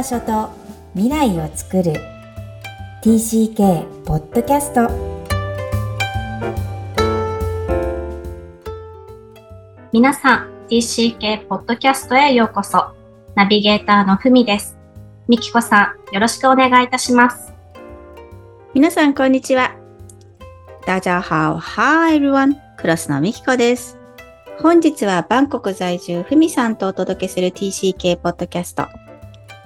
場所と未来を作る。TCK ポッドキャスト皆さん TCK ポッドキャストへようこそ。ナビゲーターのふみです。みきこさんよろしくお願いいたします。皆さん、こんにちは。ダジャハオ。ハーエルワン、クラスのミキコです。本日はバンコク在住、ふみさんとお届けする TCK ポッドキャスト。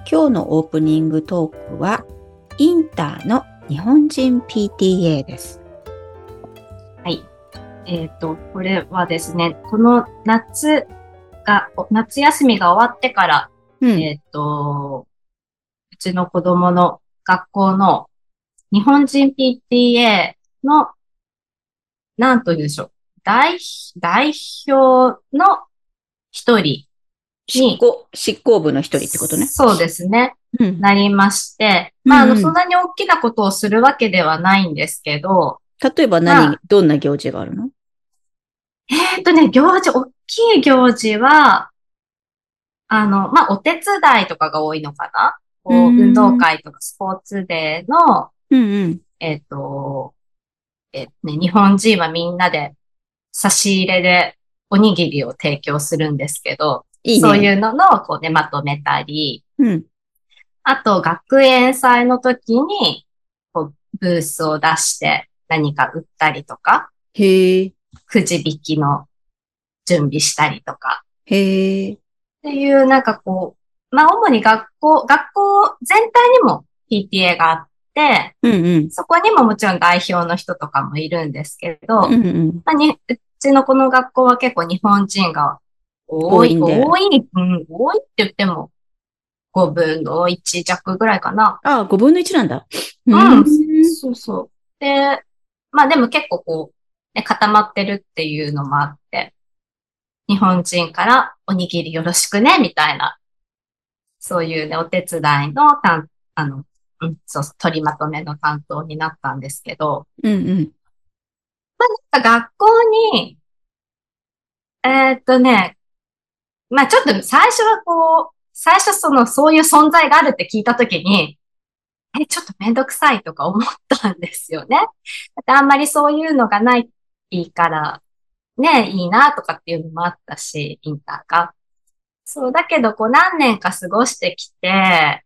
今日のオープニングトークは、インターの日本人 PTA です。はいえっ、とこれはですねこの夏が夏休みが終わってから、うん。えっ、とうちの子供の学校の日本人 PTA のなんというんでしょう代代表の一人執行、執行部の一人ってことね。そうですね。うん。なりまして、まあ、あの、そんなに大きなことをするわけではないんですけど、例えば何、まどんな行事があるの？えっ、とね、行事、大きい行事は、あの、まあ、お手伝いとかが多いのかな？こう、うん。運動会とかスポーツデーの、うんうん。えっ、と、えね、日本人はみんなで差し入れでおにぎりを提供するんですけど、いいね。そういうのの、こうね、まとめたり、うん。あと、学園祭の時に、こう、ブースを出して何か売ったりとか、へえ、くじ引きの準備したりとか、へえ。っていう、なんかこう、まあ、主に学校、学校全体にも PTA があって、うんうん。そこにももちろん代表の人とかもいるんですけど、うんうん。まあ、に、うちのこの学校は結構日本人が多い、多いんで多い、うん、多いって言っても、5分の1弱ぐらいかな。ああ、5分の1なんだ。うんそうそう。で、まあでも結構こう、ね、固まってるっていうのもあって、日本人からおにぎりよろしくね、みたいな、そういうね、お手伝いの担、あの、うん、そうそう、取りまとめの担当になったんですけど、うんうん。学校に、えーっとね、まあちょっと最初はこう、最初その、そういう存在があるって聞いたときに、え、ちょっとめんどくさいとか思ったんですよね。だってあんまりそういうのがないから、ね、いいなとかっていうのもあったし、インターが。そう、だけどこう何年か過ごしてきて、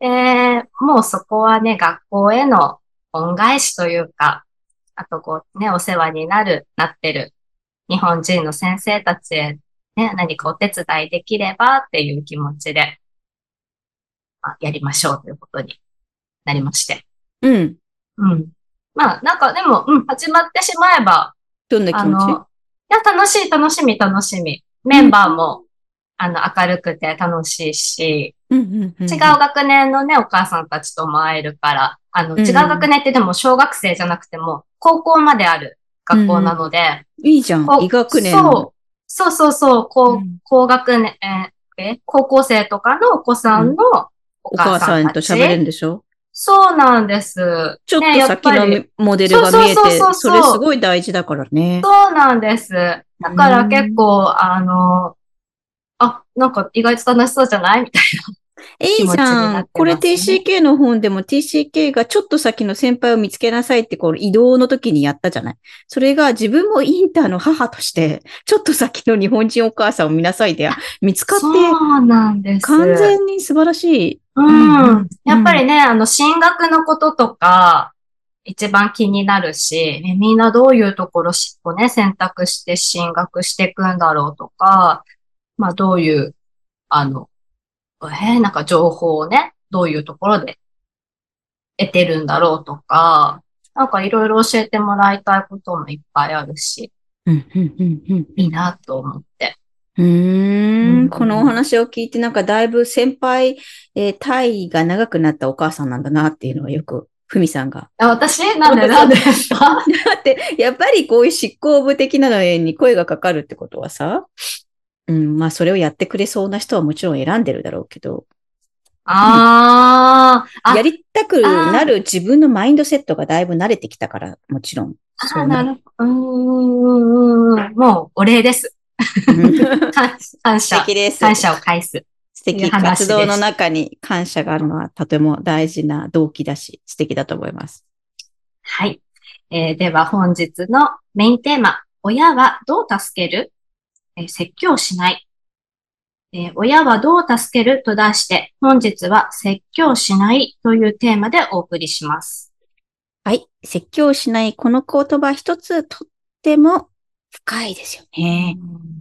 えもうそこはね、学校への恩返しというか、あとこうね、お世話になる、なってる日本人の先生たちへね、何かお手伝いできればっていう気持ちで、まあ、やりましょうということになりまして。うん。うん。まあ、なんかでも、うん、始まってしまえば、どんな気持ち？や、楽しい、楽しみ、楽しみ。メンバーも、あの、明るくて楽しいし、うんうんうん。違う学年のね、お母さんたちとも会えるから、あの、うん違う学年ってでも小学生じゃなくても、高校まである学校なので、いいじゃん医学年の。そうそうそうそう、こう、うん。高学年、え高校生とかのお子さんのおお母さ母さんたち。んと喋れるんでしょ？そうなんです。ちょっと先のモデルが見えて、それすごい大事だからね。そうなんです。だから結構、あの、あ、なんか意外と楽しそうじゃない？みたいいいじゃん。これ TCK の本でも TCK がちょっと先の先輩を見つけなさいってこう移動の時にやったじゃない？それが自分もインターの母として、ちょっと先の日本人お母さんを見なさいで見つかな。って、そうなんです。完全に素晴らしい。ううんん。やっぱりね、あの、進学のこととか、一番気になるし、ねみんなどういうところしをね、選択して進学していくんだろうとか、まあどういう、あの、えーなんか情報をね、どういうところで得てるんだろうとか、なんかいろいろ教えてもらいたいこともいっぱいあるし、いいなと思って。うん。ん、このお話を聞いて、なんかだいぶ先輩、えー、体が長くなったお母さんなんだなっていうのはよく、ふみさんが。あ私？なんで？なんで？ですかだって、やっぱりこういう執行部的なのに声がかかるってことはさ、うん、まあそれをやってくれそうな人はもちろん選んでるだろうけど、あーあ、やりたくなる自分のマインドセットがだいぶ慣れてきたから、もちろん。あそうなるほど。うーんうんうんもう、お礼です。感 感謝。敵です。感謝を返す。素敵。活動の中に感謝があるのはとても大事な動機だし、素敵だと思います。はい。えーでは本日のメインテーマ、親はどう助ける、え説教しない、え親はどう助けると題して、本日は説教しないというテーマでお送りします。はい。説教しないこの言葉一つとっても深いですよね。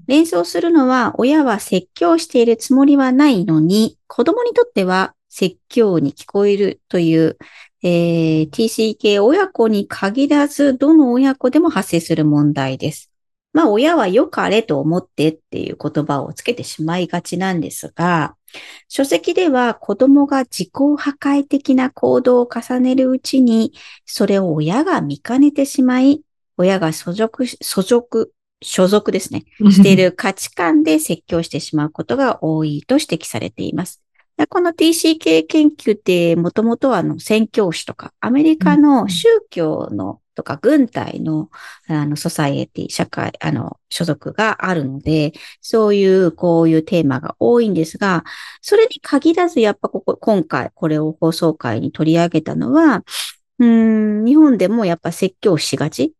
連想するのは、親は説教しているつもりはないのに、子供にとっては説教に聞こえるという、えー TCK 親子に限らず、どの親子でも発生する問題です。まあ、親は良かれと思ってっていう言葉をつけてしまいがちなんですが、書籍では子供が自己破壊的な行動を重ねるうちに、それを親が見かねてしまい、親が所属し、所属、所属ですね。している価値観で説教してしまうことが多いと指摘されています。でこの TCK 研究ってもともとはあの宣教師とかアメリカの宗教のとか軍隊のあのソサイエティ、社会、あの所属があるので、そういうこういうテーマが多いんですが、それに限らずやっぱここ、今回これを放送会に取り上げたのは、うん、日本でもやっぱ説教しがち。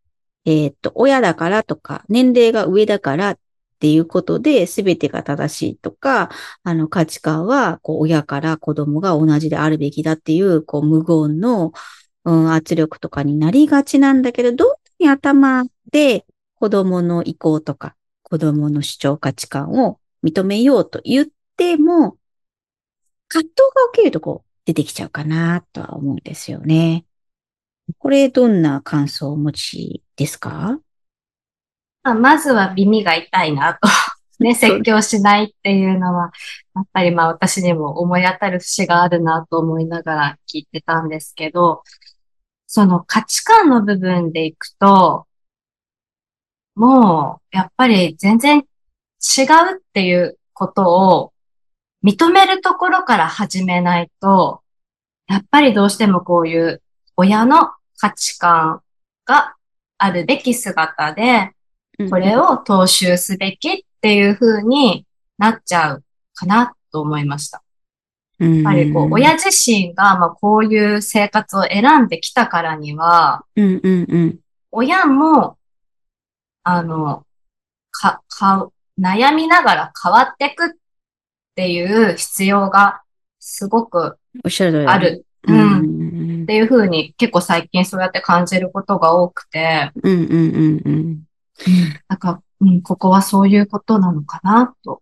えーっと、親だからとか、年齢が上だからっていうことで、全てが正しいとか、あの価値観は、こう、親から子供が同じであるべきだっていう、こう、無言の、うん、圧力とかになりがちなんだけど、どうに頭で子供の意向とか、子供の主張価値観を認めようと言っても、葛藤が起きるとこう、出てきちゃうかなとは思うんですよね。これ、どんな感想をお持ちですか？まあまずは耳が痛いなと。ね、説教しないっていうのは、やっぱりまあ私にも思い当たる節があるなと思いながら聞いてたんですけど、その価値観の部分でいくと、もう、やっぱり全然違うっていうことを認めるところから始めないと、やっぱりどうしてもこういう親の価値観があるべき姿で、これを踏襲すべきっていう風になっちゃうかなと思いました。やっぱりこう、親自身がまあこういう生活を選んできたからには、うんうんうん。親も、あの、か、か、悩みながら変わっていくっていう必要がすごく。ある。ううん。んっていう風に結構最近そうやって感じることが多くて、うんうんうんうん。なんか、うん、ここはそういうことなのかなと。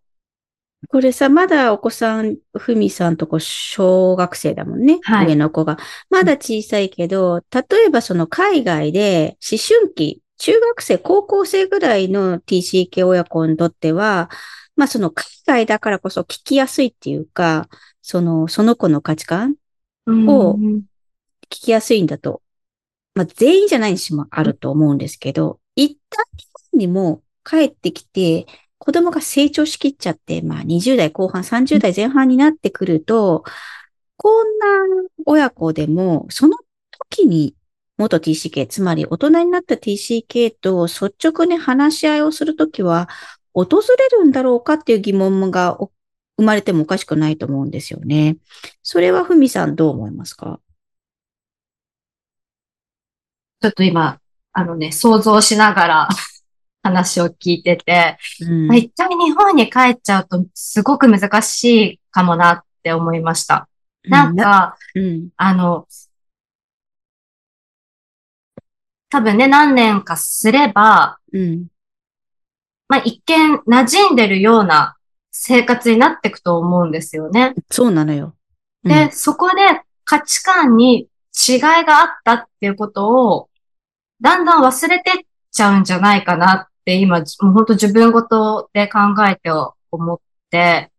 これさ、まだお子さん、ふみさんとこ小学生だもんね。はい上の子が。まだ小さいけど、例えばその海外で思春期、中学生、高校生ぐらいの TCK 親子にとっては、まあその海外だからこそ聞きやすいっていうか、その、その子の価値観をうん聞きやすいんだと。まあ、全員じゃないにしもあると思うんですけど、一旦日本にも帰ってきて、子供が成長しきっちゃって、まあ20代後半、30代前半になってくると、こんな親子でも、その時に元 TCK、つまり大人になった TCK と率直に話し合いをするときは、訪れるんだろうかっていう疑問が生まれてもおかしくないと思うんですよね。それはふみさんどう思いますか？ちょっと今、あのね、想像しながら話を聞いてて、うんまあ一回日本に帰っちゃうとすごく難しいかもなって思いました。なんか、うん、あの、多分ね、何年かすれば、うん、まあ一見馴染んでるような生活になっていくと思うんですよね。そうなのよ。うんで、そこで価値観に違いがあったっていうことを、だんだん忘れてっちゃうんじゃないかなって今、じもう本当自分ごとで考えて思って、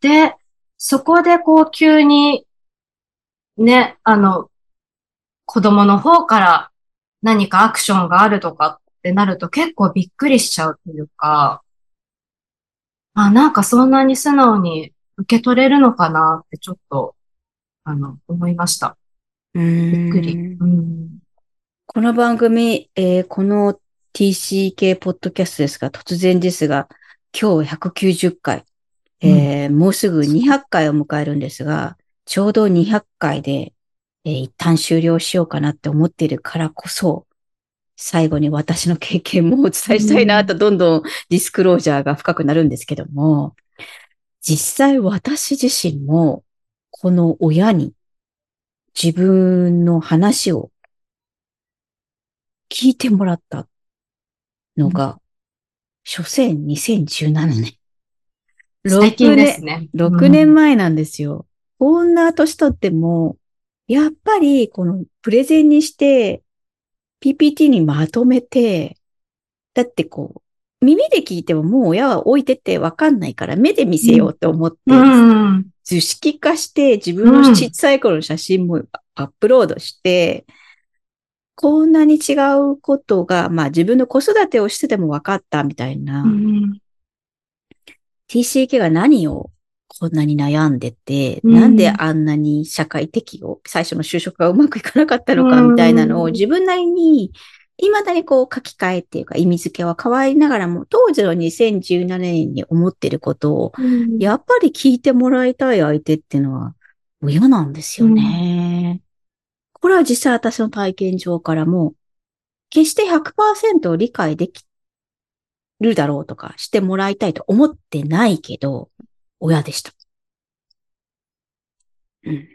で、そこでこう急に、ね、あの、子供の方から何かアクションがあるとかってなると結構びっくりしちゃうというか、あ、なんかそんなに素直に受け取れるのかなってちょっと、あの、思いました。びびっくり。うん。この番組、えーこの TCK ポッドキャストですが、突然ですが、今日190回。えーもうすぐ200回を迎えるんですが、ちょうど200回で、えー一旦終了しようかなって思っているからこそ、最後に私の経験もお伝えしたいなと、どんどんディスクロージャーが深くなるんですけども、実際私自身も、この親に自分の話を聞いてもらったのが、所詮2017年。最近ですね。6年前なんですよ。こんな年取っても、やっぱりこのプレゼンにして、PPT にまとめて、だってこう、耳で聞いてももう親は置いててわかんないから目で見せようと思って、うん。図式化して自分の小さい頃の写真もアップロードして、こんなに違うことが、まあ自分の子育てをしてても分かったみたいな、うん。TCK が何をこんなに悩んでて、うんなんであんなに社会適応、最初の就職がうまくいかなかったのかみたいなのをうん自分なりに、未だにこう書き換えっていうか意味付けは変わりながらも、当時の2017年に思ってることを、やっぱり聞いてもらいたい相手っていうのは親なんですよね。これは実際私の体験上からも、決して100%理解できるだろうとかしてもらいたいと思ってないけど、親でした。うん。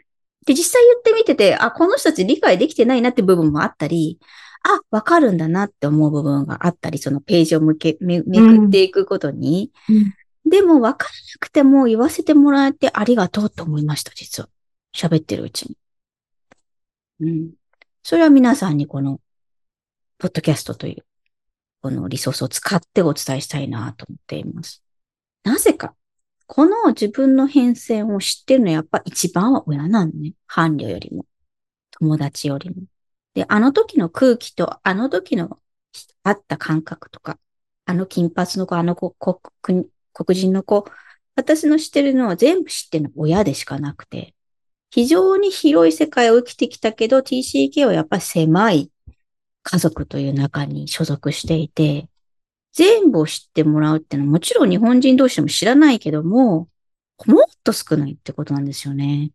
で、実際言ってみてて、あ、この人たち理解できてないなって部分もあったり、あ、わかるんだなって思う部分があったり、そのページを向け、め、めくっていくことに、でも分からなくても言わせてもらえてありがとうと思いました、実は。喋ってるうちに。うん。それは皆さんにこの、ポッドキャストという、このリソースを使ってお伝えしたいなと思っています。なぜか、この自分の変遷を知ってるのはやっぱ一番は親なのね。伴侶よりも。友達よりも。で、あの時の空気と、あの時のあった感覚とか、あの金髪の子、あの子、黒黒人の子、私の知ってるのは全部知ってるのは親でしかなくて、非常に広い世界を生きてきたけど、TCK はやっぱり狭い家族という中に所属していて、全部を知ってもらうっていうのはもちろん日本人同士でも知らないけども、もっと少ないってことなんですよね。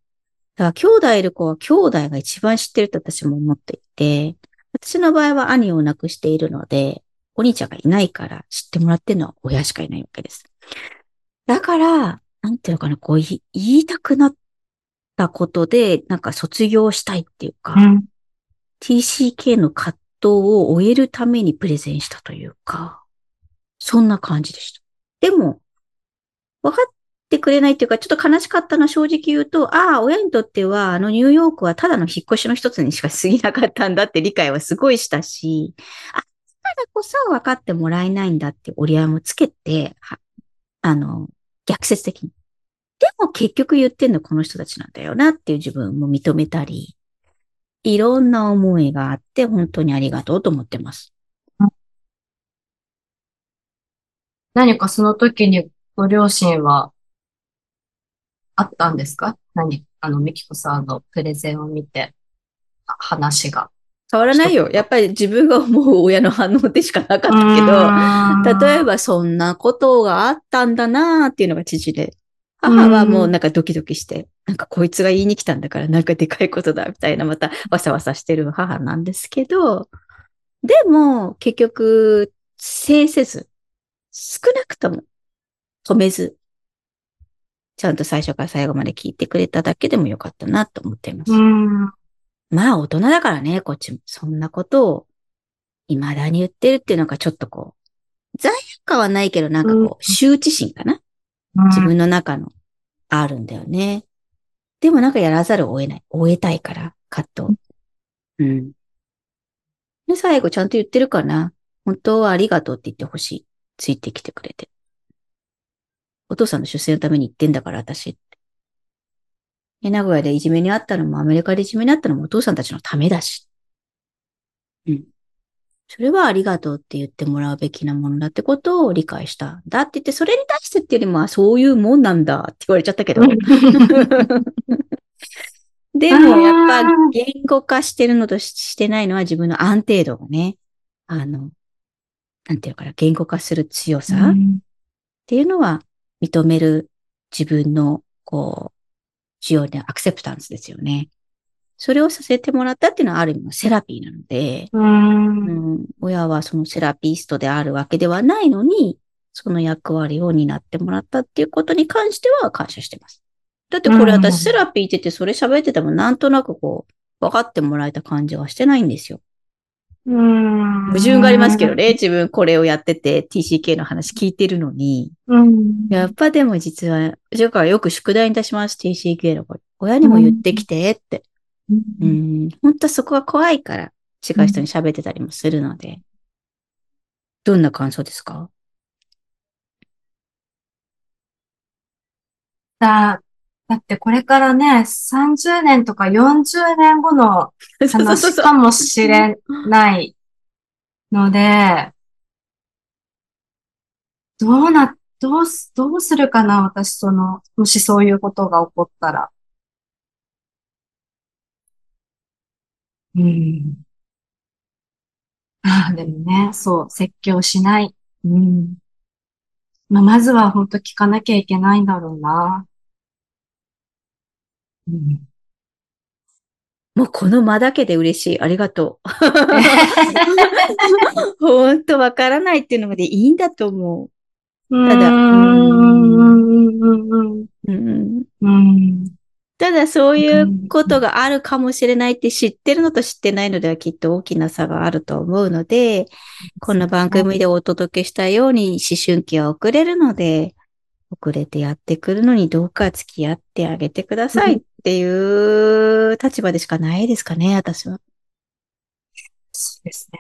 だから兄弟いる子は兄弟が一番知ってると私も思っていて、私の場合は兄を亡くしているので、お兄ちゃんがいないから知ってもらってるのは親しかいないわけです。だから、なんていうのかな、こう言いたくなったことで、なんか卒業したいっていうか、うん。TCK の葛藤を終えるためにプレゼンしたというか、そんな感じでした。でも、分かってくれないっていうか、ちょっと悲しかったのは正直言うと、ああ、親にとっては、あのニューヨークはただの引っ越しの一つにしか過ぎなかったんだって理解はすごいしたし、あ、だからこそ分かってもらえないんだって折り合いもつけて、はあの、逆説的に。でも結局言ってんのこの人たちなんだよなっていう自分も認めたり、いろんな思いがあって本当にありがとうと思ってます。何かその時にご両親はあったんですか？何あの、ミキコさんのプレゼンを見て、あ話が。変わらないよ。やっぱり自分が思う親の反応でしかなかったけど、例えばそんなことがあったんだなーっていうのが父で、母はもうなんかドキドキして、なんかこいつが言いに来たんだからなんかでかいことだみたいな、またわさわさしてる母なんですけど、でも結局、制せず、少なくとも止めず、ちゃんと最初から最後まで聞いてくれただけでもよかったなと思っています。うん。まあ大人だからね、こっちも。そんなことを未だに言ってるっていうのがちょっとこう、罪悪感はないけどなんかうんこう、羞恥心かな自分の中のあるんだよね。でもなんかやらざるを得ない。終えたいから、葛藤。うん。で、最後ちゃんと言ってるかな。本当はありがとうって言ってほしい。ついてきてくれて。お父さんの出世のために言ってんだから、私って。で名古屋でいじめにあったのも、アメリカでいじめにあったのもお父さんたちのためだし。うん。それはありがとうって言ってもらうべきなものだってことを理解した。だって言って、それに対してっていうよりも、あそういうもんなんだって言われちゃったけど。でも、やっぱ、言語化してるのとししてないのは自分の安定度がね、あの、なんていうのかな、言語化する強さっうんていうのは認める自分の、こう、需要でアクセプタンスですよね。それをさせてもらったっていうのはある意味のセラピーなので、うー。うんん、親はそのセラピストであるわけではないのに、その役割を担ってもらったっていうことに関しては感謝してます。だってこれうん私セラピーって言ってそれ喋っててもなんとなくこう、分かってもらえた感じはしてないんですよ。うーん。矛盾がありますけどね。。自分これをやってて TCK の話聞いてるのに。うん。やっぱでも実は、だからよく宿題に出します TCK のこと。親にも言ってきてって。ううんん。本当はそこが怖いから違う人に喋ってたりもするので。どんな感想ですか？だ、だってこれからね、30年とか40年後の 話かもしれないので、どうな、どうす、どうするかな私、その、もしそういうことが起こったら。うん。ああ、でもね、そう、説教しない。うん。まあ、まずは本当聞かなきゃいけないんだろうな。うん。もうこの間だけで嬉しい。ありがとう。本当わからないっていうのでいいんだと思ただうん、うん、うん、うん、う。うん。うん。ただそういうことがあるかもしれないって知ってるのと知ってないのではきっと大きな差があると思うので、この番組でお届けしたように思春期は遅れるので、遅れてやってくるのにどうか付き合ってあげてくださいっていう立場でしかないですかね、私は。そうですね。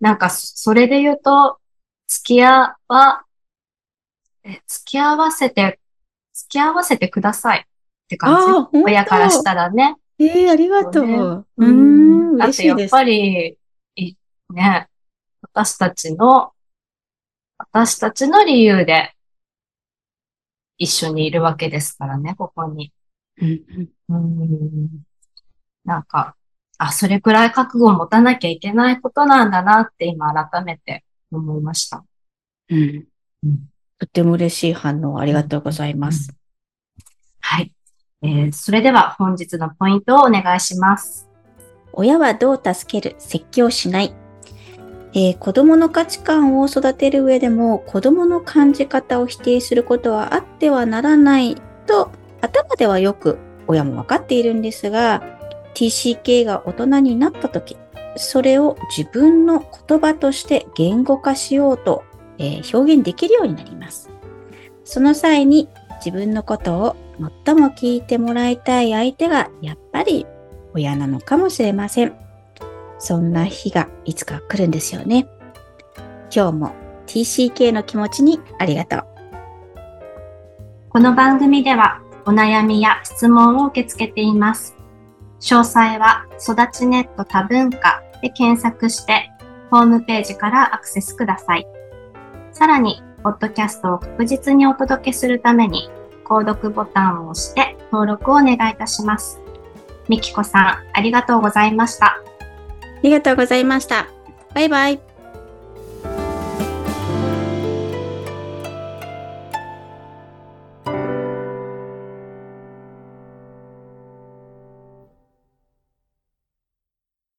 なんか、それで言うと、付き合わ、え、付き合わせて、付き合わせてくださいって感じ。親からしたらね。ええありがとう。そううーん、嬉しいです。てやっぱり、いね、私たちの、私たちの理由で一緒にいるわけですからね、ここに。うんうんうん。なんか、あ、それくらい覚悟を持たなきゃいけないことなんだなって今改めて思いました。うんうんとっても嬉しい反応ありがとうございます。はい。えーそれでは本日のポイントをお願いします。親はどう助ける説教しない。えー子供の価値観を育てる上でも子供の感じ方を否定することはあってはならないと頭ではよく親も分かっているんですが TCK が大人になった時それを自分の言葉として言語化しようと、えー表現できるようになります。その際に自分のことを最も聞いてもらいたい相手がやっぱり親なのかもしれません。そんな日がいつか来るんですよね。今日も TCK の気持ちにありがとう。この番組ではお悩みや質問を受け付けています。詳細は育ちネット多文化で検索してホームページからアクセスください。さらに、ポッドキャストを確実にお届けするために、購読ボタンを押して登録をお願いいたします。みきこさん、ありがとうございました。ありがとうございました。バイバイ。